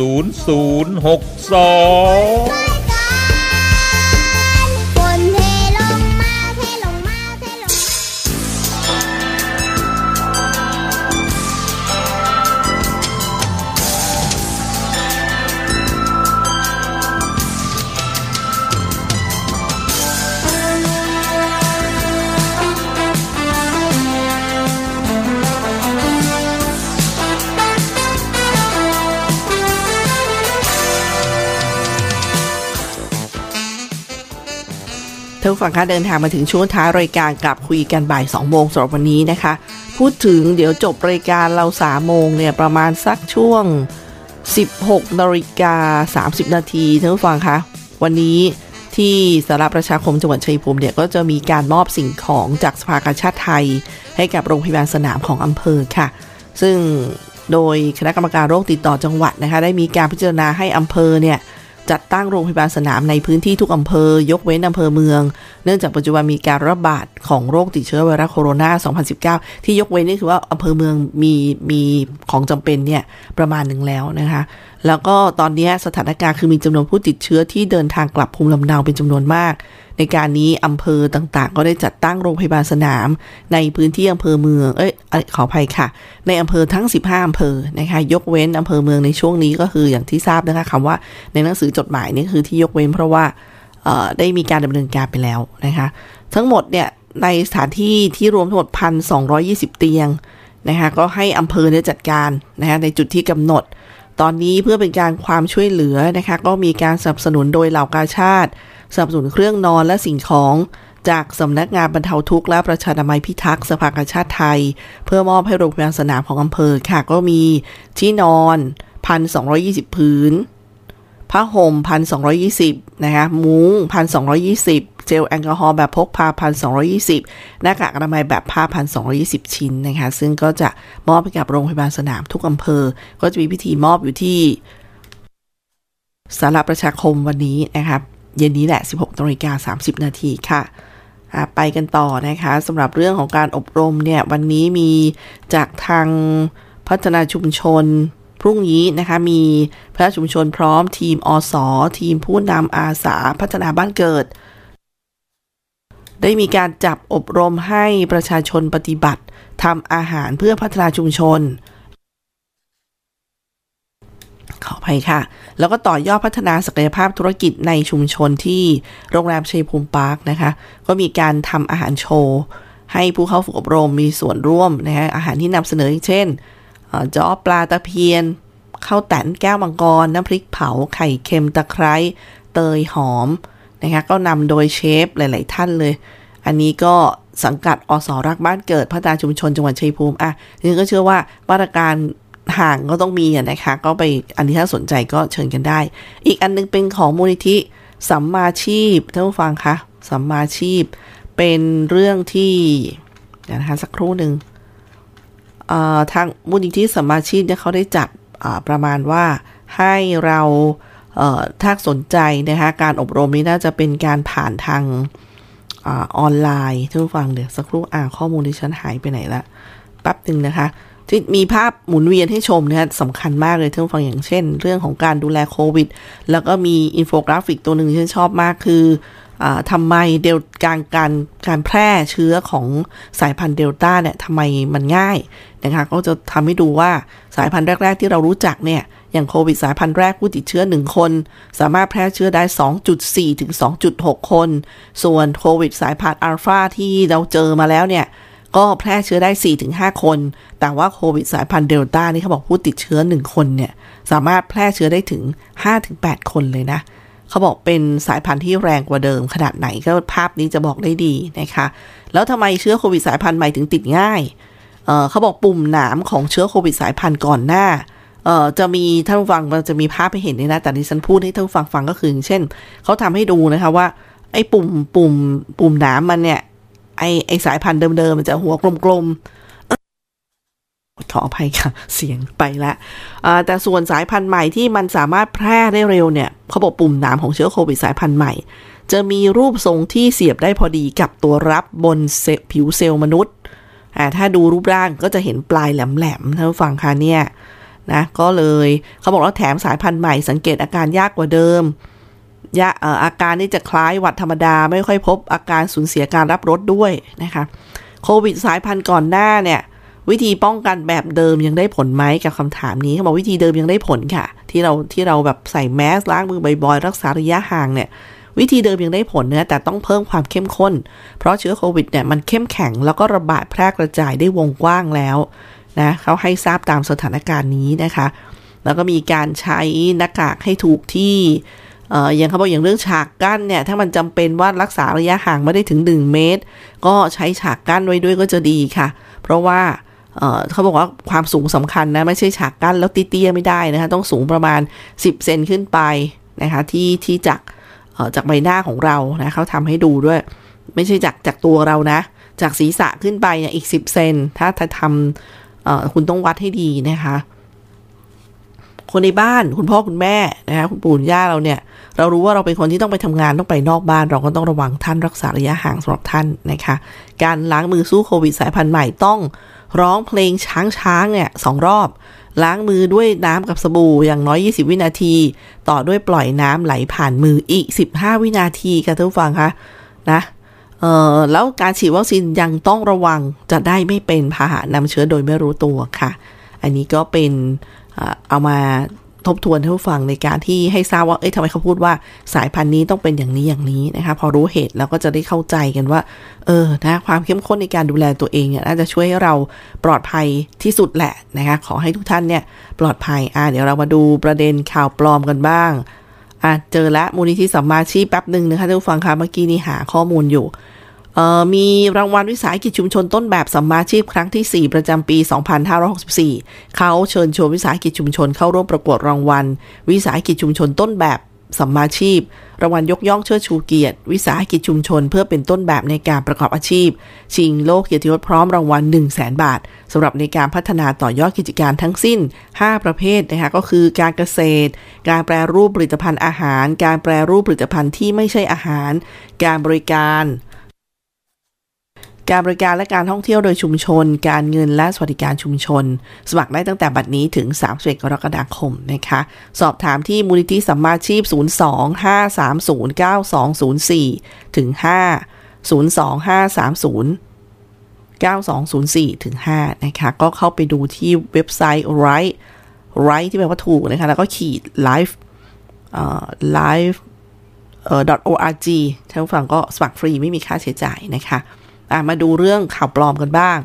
0062 ฟังคะเดินทางมาถึงช่วงท้ายรายการกับคุยกันบ่าย2โมงสำหรับวันนี้นะคะ พูดถึงเดี๋ยวจบรายการเรา3โมงเนี่ยประมาณสักช่วง 16นาฬิกา30 นาทีท่านผู้ฟังคะวันนี้ที่สาราประชาคมจังหวัดชัยภูมิเนี่ยก็จะมีการมอบสิ่งของจากสภากาชาติไทย ให้กับโรงพยาบาลสนามของอำเภอค่ะ ซึ่งโดยคณะกรรมการโรคติดต่อจังหวัดนะคะ ได้มีการพิจารณาให้อำเภอเนี่ย จัดตั้งโรงพยาบาลสนามในพื้นที่ทุกอำเภอ ยกเว้นอำเภอเมือง เนื่องจากปัจจุบันมีการระบาดของโรคติดเชื้อไวรัสโคโรนา 2019 ที่ยกเว้นนี่คือว่าอำเภอเมืองมีมีของจำเป็นเนี่ยประมาณหนึ่งแล้วนะคะ แล้วก็ตอนนี้สถานการณ์คือมีจำนวนผู้ติดเชื้อที่เดินทางกลับภูมิลำเนาเป็นจำนวนมาก ในการนี้อำเภอต่างๆ ก็ได้จัดตั้งโรงพยาบาลสนาม ในพื้นที่อำเภอเมือง เอ้ย ขออภัยค่ะ ในอำเภอทั้ง 15อำเภอนะคะ ยกเว้นอำเภอเมืองในช่วงนี้ก็คืออย่างที่ทราบนะคะคำว่าในหนังสือจดหมายนี่คือที่ยกเว้น เพราะว่าได้มีการดำเนินการไปแล้วนะคะ ทั้งหมดเนี่ยในสถานที่ที่รวมทั้งหมด1,220เตียงนะคะก็ให้อำเภอเนี่ยจัดการนะคะในจุดที่กำหนด ตอนนี้เพื่อเป็นการความช่วยเหลือนะคะ ก็มีการสนับสนุนโดยเหล่ากาชาติสนับสนุนเครื่องนอนและสิ่งของจากสำนักงานบรรเทาทุกข์และประชานามัยพิทักษ์สภากาชาติไทย เพื่อมอบให้โรงพยาบาลสนามของอำเภอค่ะก็มีที่นอน 1,220 พื้นผ้าห่มพันสองยี่สิบนะคะมุ้งพันสองยี่สิบเจลแอลกอฮอล์แบบพกพาพันสองยี่สิบหน้ากากอนามัยแบบผ้าพันสองยี่สิบชิ้นนะคะ ซึ่งก็จะมอบให้กับโรงพยาบาลสนามทุกอำเภอ ก็จะมีพิธีมอบอยู่ที่สาราประชาคมวันนี้นะครับเย็นนี้แหละ 16นาฬิกา30 นาทีค่ะอะไปกันต่อนะคะสำหรับเรื่องของการอบรมเนี่ยวันนี้มีจากทางพัฒนาชุมชนพรุ่งนี้นะคะมีพระชุมชนพร้อมทีมอสอทีมผู้นำอาสาพัฒนาบ้านเกิด ได้มีการจับอบรมให้ประชาชนปฏิบัติทำอาหารเพื่อพัฒนาชุมชน ขออภัยค่ะ แล้วก็ต่อยอดพัฒนาศักยภาพธุรกิจในชุมชนที่โรงแรมเชยภูมิปาร์คนะคะ ก็มีการทำอาหารโชว์ ให้ผู้เข้าฝึกอบรมมีส่วนร่วมนะคะอาหารที่นำเสนออย่างเช่นจ้อปลาตะเพียนข้าวแตนแก้วมังกร น้ำพริกเผา ไข่เค็มตะไคร้ เตยหอมนะคะก็นำโดยเชฟหลาย ๆ ท่านเลย อันนี้ก็สังกัดอสรักบ้านเกิดพัฒนาชุมชนจังหวัดชัยภูมิอะนี่ก็เชื่อว่ามาตรการห่างก็ต้องมีอะนะคะ ก็ไปอันที่ถ้าสนใจก็เชิญกันได้ อีกอันนึงเป็นของมูลนิธิสัมมาชีพท่านผู้ฟังคะสัมมาชีพ เป็นเรื่องที่นะคะสักครู่หนึ่งทางมูลนิธิสัมมาชีพเนี่ยเขาได้จัดประมาณว่าให้เราถ้าสนใจนะคะการอบรมนี้น่าจะเป็นการผ่านทาง อออนไลน์ท่านผู้ฟังเดี๋ยวสักครู่อ่าข้อมูลที่ฉันหายไปไหนละแป๊บหนึ่งนะคะ ที่มีภาพหมุนเวียนให้ชมนะคะสำคัญมากเลยท่านผู้ฟังอย่างเช่น เรื่องของการดูแลโควิด แล้วก็มีอินโฟกราฟิกตัวหนึ่งที่ฉันชอบมากคืออาทำไมเดลการการการแพร่เชื้อของสายพันธุ์เดลต้าเนี่ยทำไมมันง่ายนะคะก็จะทำให้ดูว่าสายพันธุ์แรก ๆ ที่เรารู้จักเนี่ย อย่างโควิดสายพันธุ์แรกผู้ติดเชื้อ 1 คน สามารถแพร่เชื้อได้ 2.4 ถึง 2.6 คน ส่วนโควิดสายพันธุ์อัลฟาที่เราเจอมาแล้วเนี่ย ก็แพร่เชื้อได้ 4-5 คน แต่ว่าโควิดสายพันธุ์เดลต้านี่เขาบอกผู้ติดเชื้อ 1 คนเนี่ย สามารถแพร่เชื้อได้ถึง 5-8 คนเลยนะเขาบอกเป็นสายพันธุ์ที่แรงกว่าเดิมขนาดไหนก็ภาพนี้จะบอกได้ดีนะคะ แล้วทำไมเชื้อโควิดสายพันธุ์ใหม่ถึงติดง่ายเเขาบอกปุ่มหนามของเชื้อโควิดสายพันธุ์ก่อนหน้า เอ่อจะมีท่านฟังมันจะมีภาพให้เห็นเนี่ยนะ แต่ที่ฉันพูดให้ท่านฟังฟังก็คืออย่างเช่น เขาทำให้ดูนะคะว่า ไอ้ปุ่มปุ่ม ปุ่มหนามมันเนี่ย ไอไอสายพันธุ์เดิมๆมันจะหัวกลมๆขออภัยค่ะ เสียงไปละแต่ส่วนสายพันธุ์ใหม่ที่มันสามารถแพร่ได้เร็วเนี่ยเขาบอกปุ่มหนามของเชื้อโควิดสายพันธุ์ใหม่ จะมีรูปทรงที่เสียบได้พอดีกับตัวรับบนเซลผิวเซลล์มนุษย์ถ้าดูรูปร่างก็จะเห็นปลายแหลมๆท่านฟังค่ะเนี่ย นะก็เลยเขาบอกว่าแถมสายพันธุ์ใหม่สังเกตอาการยากกว่าเดิมยาอาการนี่จะคล้ายหวัดธรรมดา ไม่ค่อยพบอาการสูญเสียการรับรสด้วยนะคะโควิดสายพันธุ์ก่อนหน้าเนี่ย วิธีป้องกันแบบเดิมยังได้ผลไหมกับคำถามนี้เขาบอกวิธีเดิมยังได้ผลค่ะ ที่เราที่เราแบบใส่แมสล้างมือบ่อยๆรักษาระยะห่างเนี่ย วิธีเดิมยังได้ผลนะแต่ต้องเพิ่มความเข้มข้น เพราะเชื้อโควิดเนี่ยมันเข้มแข็งแล้วก็ระบาดแพร่กระจายได้วงกว้างแล้ว นะเขาให้ทราบตามสถานการณ์นี้นะคะ แล้วก็มีการใช้หน้ากากให้ถูกที่เอ่ออย่างเขาบอกอย่างเรื่องฉากกั้นเนี่ยถ้ามันจำเป็นว่ารักษาระยะห่างไม่ได้ถึง 1 เมตร ก็ใช้ฉากกั้นไว้ด้วยก็จะดีค่ะ เพราะว่าเอ่อเขาบอกว่าความสูงสำคัญนะไม่ใช่ฉากกั้นแล้วเตี้ยๆไม่ได้นะคะต้องสูงประมาณ 10 เซนขึ้นไปนะคะที่ที่จากเอ่อจากใบหน้าของเรานะเขาทำให้ดูด้วย ไม่ใช่จากจากตัวเรานะ จากศีรษะขึ้นไปเนี่ยอีก 10 เซนถ้าถ้าทำ คุณต้องวัดให้ดีนะคะ คนในบ้านคุณพ่อคุณแม่นะคะคุณปู่คุณย่าเราเนี่ย เรารู้ว่าเราเป็นคนที่ต้องไปทำงานต้องไปนอกบ้าน เราก็ต้องระวังท่านรักษาระยะห่างสำหรับท่านนะคะ การล้างมือสู้โควิดสายพันธุ์ใหม่ต้องร้องเพลงช้างช้างเนี่ยสองรอบ ล้างมือด้วยน้ำกับสบู่อย่างน้อย 20 วินาที ต่อด้วยปล่อยน้ำไหลผ่านมืออีก 15 วินาทีค่ะท่านฟังคะนะ เอ่อแล้วการฉีดวัคซีนยังต้องระวังจะได้ไม่เป็นพาหะนำเชื้อโดยไม่รู้ตัวค่ะ อันนี้ก็เป็นเอามาทบทวนให้ผู้ฟังในการที่ให้ทราบว่า เอ้ยทำไมเขาพูดว่าสายพันธุ์นี้ต้องเป็นอย่างนี้อย่างนี้นะคะ พอรู้เหตุแล้วก็จะได้เข้าใจกันว่า เออ นะความเข้มข้นในการดูแลตัวเองเนี่ยน่าจะช่วยให้เราปลอดภัยที่สุดแหละนะคะ ขอให้ทุกท่านเนี่ยปลอดภัย อ่า เดี๋ยวเรามาดูประเด็นข่าวปลอมกันบ้าง อะเจอแล้วมูลนิธิสัมมาชีพแป๊บหนึ่งนะคะท่านผู้ฟังคะเมื่อกี้นี่หาข้อมูลอยู่เอ่อมีรางวัลวิสาหกิจชุมชนต้นแบบสัมมาชีพครั้งที่ 4 ประจำปี 2564 เขาเชิญชวนวิสาหกิจชุมชนเข้าร่วมประกวดรางวัล วิสาหกิจชุมชนต้นแบบสัมมาชีพ รางวัลยกย่องเชิดชูเกียรติ วิสาหกิจชุมชน เพื่อเป็นต้นแบบในการประกอบอาชีพ ชิงโลกเกียรติยศพร้อมรางวัล 1 0 0 0 0แบาทสำหรับในการพัฒนาต่อยอดกิจการทั้งสิ้น 5 ประเภทนะคะก็คือการเกษตร การแปรรูปผลิตภัณฑ์อาหาร การแปรรูปผลิตภัณฑ์ที่ไม่ใช่อาหาร การบริการ การบริการและการท่องเที่ยวโดยชุมชน การเงินและสวัสดิการชุมชน สมัครได้ตั้งแต่บัดนี้ถึง 31 กรกฎาคมนะคะ สอบถามที่มูลนิธิสัมมาชีพ 02-530-9204 ถึง 5 02-530-9204 ถึง 5 นะคะ ก็เข้าไปดูที่เว็บไซต์ right right ที่แปลว่าถูกนะคะ แล้วก็ขีด live เอ่อ live เอ่อ .org ท่านผู้ฟังก็สมัครฟรีไม่มีค่าใช้จ่ายนะคะ อะมาดูเรื่องข่าวปลอมกันบ้าง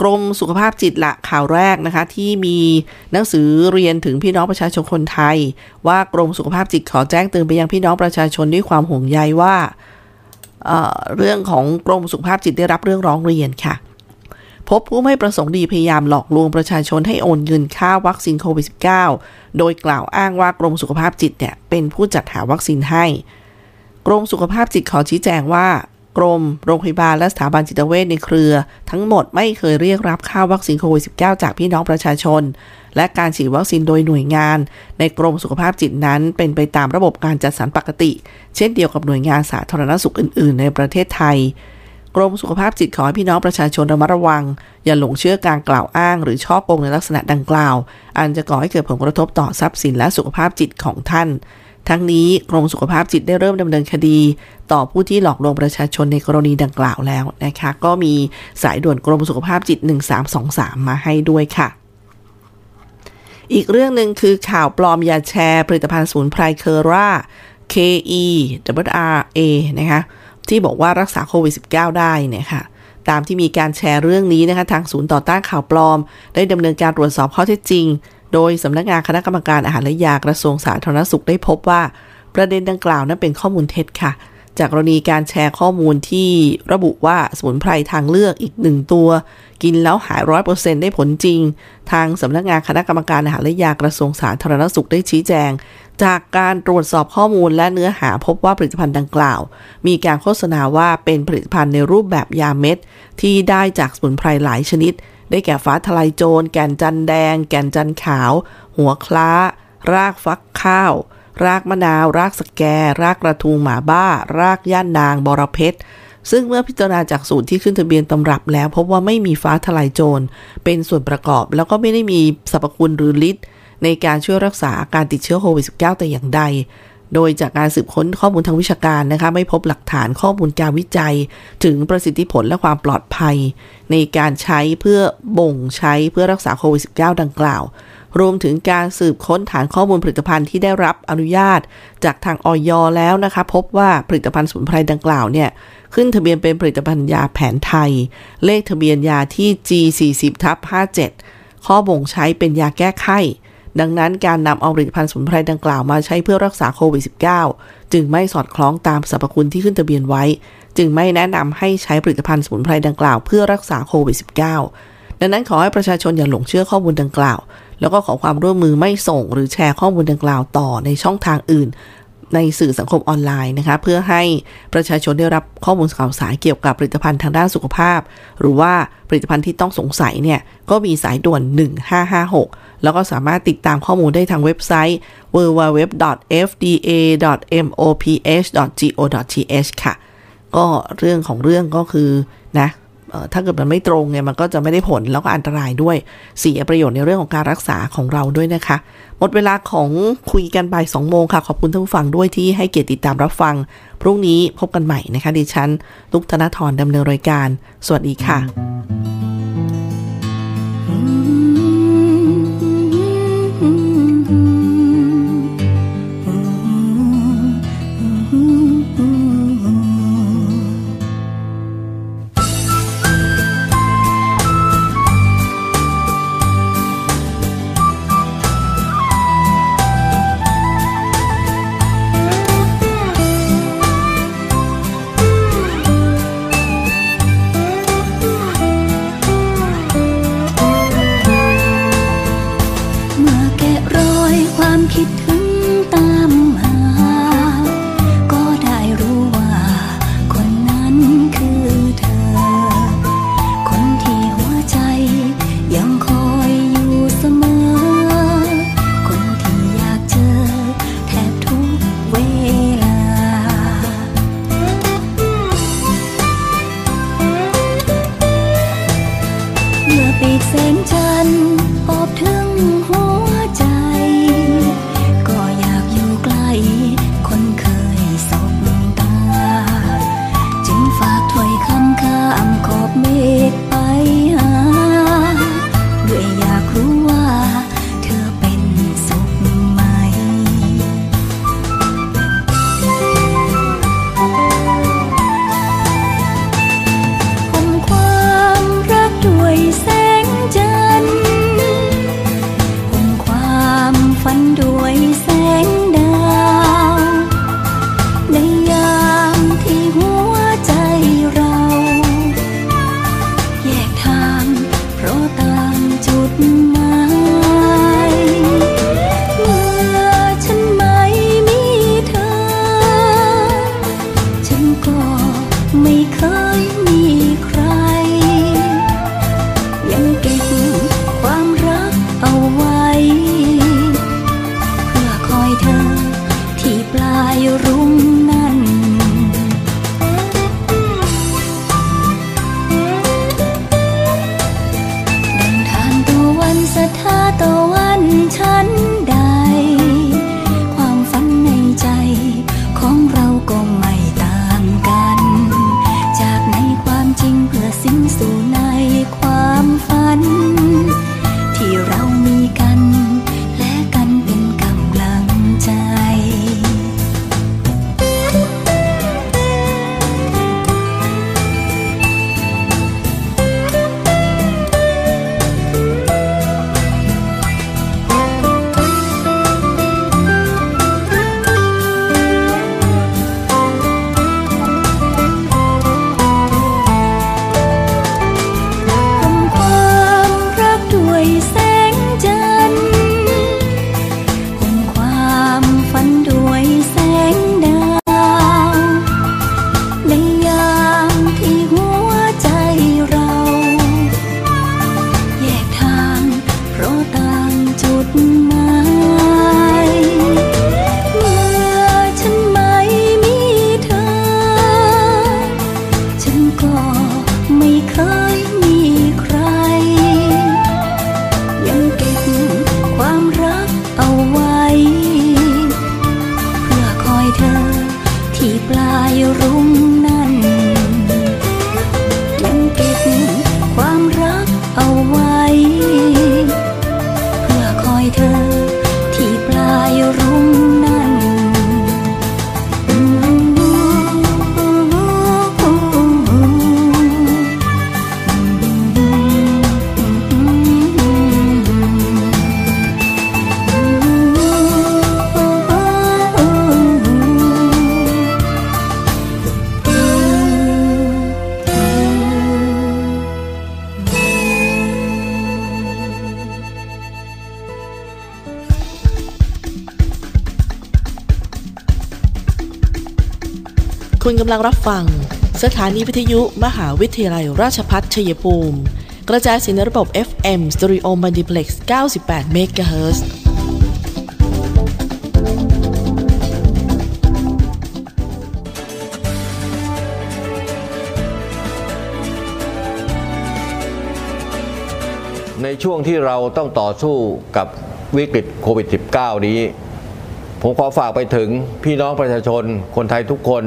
กรมสุขภาพจิตละข่าวแรกนะคะ ที่มีหนังสือเรียนถึงพี่น้องประชาชนคนไทย ว่ากรมสุขภาพจิตขอแจ้งเตือนไปยังพี่น้องประชาชนด้วยความห่วงใยว่าเเรื่องของกรมสุขภาพจิตได้รับเรื่องร้องเรียนค่ะ พบผู้ไม่ประสงค์ดีพยายามหลอกลวงประชาชนให้โอนเงินค่าวัคซีนโควิด -19 โดยกล่าวอ้างว่ากรมสุขภาพจิตเนี่ยเป็นผู้จัดหาวัคซีนให้ กรมสุขภาพจิตขอชี้แจงว่า กรม โรงพยาบาลและสถาบันจิตเวชในเครือ ทั้งหมดไม่เคยเรียกรับค่าวัคซีนโควิด -19 จากพี่น้องประชาชน และการฉีดวัคซีนโดยหน่วยงาน ในกรมสุขภาพจิตนั้น เป็นไปตามระบบการจัดสรรปกติ เช่นเดียวกับหน่วยงานสาธารณสุขอื่น ๆ ในประเทศไทยกรมสุขภาพจิตขอให้พี่น้องประชาชนระมัดระวัง อย่าหลงเชื่อการกล่าวอ้าง หรือช่อโกงในลักษณะดังกล่าว อันจะก่อให้เกิดผลกระทบต่อทรัพย์สินและสุขภาพจิตของท่าน ทั้งนี้กรมสุขภาพจิตได้เริ่มดำเนินคดี ต่อผู้ที่หลอกลวงประชาชนในกรณีดังกล่าวแล้วนะคะ ก็มีสายด่วนกรมสุขภาพจิต 1323 มาให้ด้วยค่ะอีกเรื่องหนึ่งคือข่าวปลอมยาแชร์ ผลิตภัณฑ์สมุนไพรเคอร่า KE WRA นะคะที่บอกว่ารักษาโควิด -19 ได้เนี่ยค่ะ ตามที่มีการแชร์เรื่องนี้นะคะ ทางศูนย์ต่อต้านข่าวปลอม ได้ดำเนินการตรวจสอบข้อเท็จจริง โดยสำนักงานคณะกรรมการอาหารและยากระทรวงสาธารณสุขได้พบว่า ประเด็นดังกล่าวนั้นเป็นข้อมูลเท็จค่ะ จากกรณีการแชร์ข้อมูลที่ระบุว่าสมุนไพรทางเลือกอีกหนึ่งตัว กินแล้วหายร้อยเปอร์เซ็นได้ผลจริง ทางสำนักงานคณะกรรมการอาหารและยากระทรวงสาธารณสุขได้ชี้แจง จากการตรวจสอบข้อมูลและเนื้อหาพบว่าผลิตภัณฑ์ดังกล่าว มีการโฆษณาว่าเป็นผลิตภัณฑ์ในรูปแบบยาเม็ดที่ได้จากสมุนไพรหลายชนิด ได้แก่ฟ้าทลายโจร แก่นจันแดง แก่นจันขาว หัวคล้า รากฟักข้าว รากมะนาว รากสแก รากกระทุงหมาบ้า รากย่านนาง บรเพชรซึ่งเมื่อพิจารณาจากสูตรที่ขึ้นทะเบียนตำรับแล้วพบว่าไม่มีฟ้าทลายโจร เป็นส่วนประกอบ แล้วก็ไม่ได้มีสรรพคุณหรือฤทธิ์ในการช่วยรักษาการติดเชื้อโควิด -19 แต่อย่างใด โดยจากการสืบค้นข้อมูลทางวิชาการนะคะไม่พบหลักฐานข้อมูลการวิจัย ถึงประสิทธิผลและความปลอดภัย ในการใช้เพื่อบ่งใช้เพื่อรักษาโควิด -19 ดังกล่าว รวมถึงการสืบค้นฐานข้อมูลผลิตภัณฑ์ที่ได้รับอนุญาต จากทางออยแล้วนะคะพบว่าผลิตภัณฑ์สมุนไพรดังกล่าวเนี่ยขึ้นทะเบียนเป็นผลิตภัณฑ์ยาแผนไทย เลขทะเบียนยาที่ G40 ทับ57ข้อบ่งใช้เป็นยาแก้ไข้ ดังนั้นการนำเอาผลิตภัณฑ์สมุนไพรดังกล่าวมาใช้เพื่อรักษาโควิด -19 จึงไม่สอดคล้องตามสรรพคุณที่ขึ้นทะเบียนไว้ จึงไม่แนะนำให้ใช้ผลิตภัณฑ์สมุนไพรดังกล่าวเพื่อรักษาโควิด -19 ดังนั้นขอให้ประชาชนอย่าหลงเชื่อข้อมูลดังกล่าว แล้วก็ขอความร่วมมือไม่ส่งหรือแชร์ข้อมูลดังกล่าวต่อในช่องทางอื่น ในสื่อสังคมออนไลน์นะคะ เพื่อให้ประชาชนได้รับข้อมูลข่าวสารเกี่ยวกับผลิตภัณฑ์ทางด้านสุขภาพ หรือว่าผลิตภัณฑ์ที่ต้องสงสัยเนี่ยก็มีสายด่วน 1556 แล้วก็สามารถติดตามข้อมูลได้ทางเว็บไซต์ www.fda.moph.go.th ค่ะ ก็เรื่องของเรื่องก็คือนะ ถ้าเกิดมันไม่ตรงเนี่ยมันก็จะไม่ได้ผลแล้วก็อันตรายด้วยเสียประโยชน์ในเรื่องของการรักษาของเราด้วยนะคะ หมดเวลาของคุยกันบ่ายสองโมงค่ะ ขอบคุณท่านผู้ฟังด้วยที่ให้เกียรติติดตามรับฟัง พรุ่งนี้พบกันใหม่นะคะดิฉันลุกธนทรดำเนินรายการ สวัสดีค่ะำลังรับฟัง สถานีวิทยุมหาวิทยาลัยราชพัฒชัยภูมิ กระจายสียงในระบบ FM Stereo Multiplex 98 MHz ในช่วงที่เราต้องต่อสู้กับวิกฤตโควิด -19 นี้ ผมขอฝากไปถึงพี่น้องประชาชนคนไทยทุกคน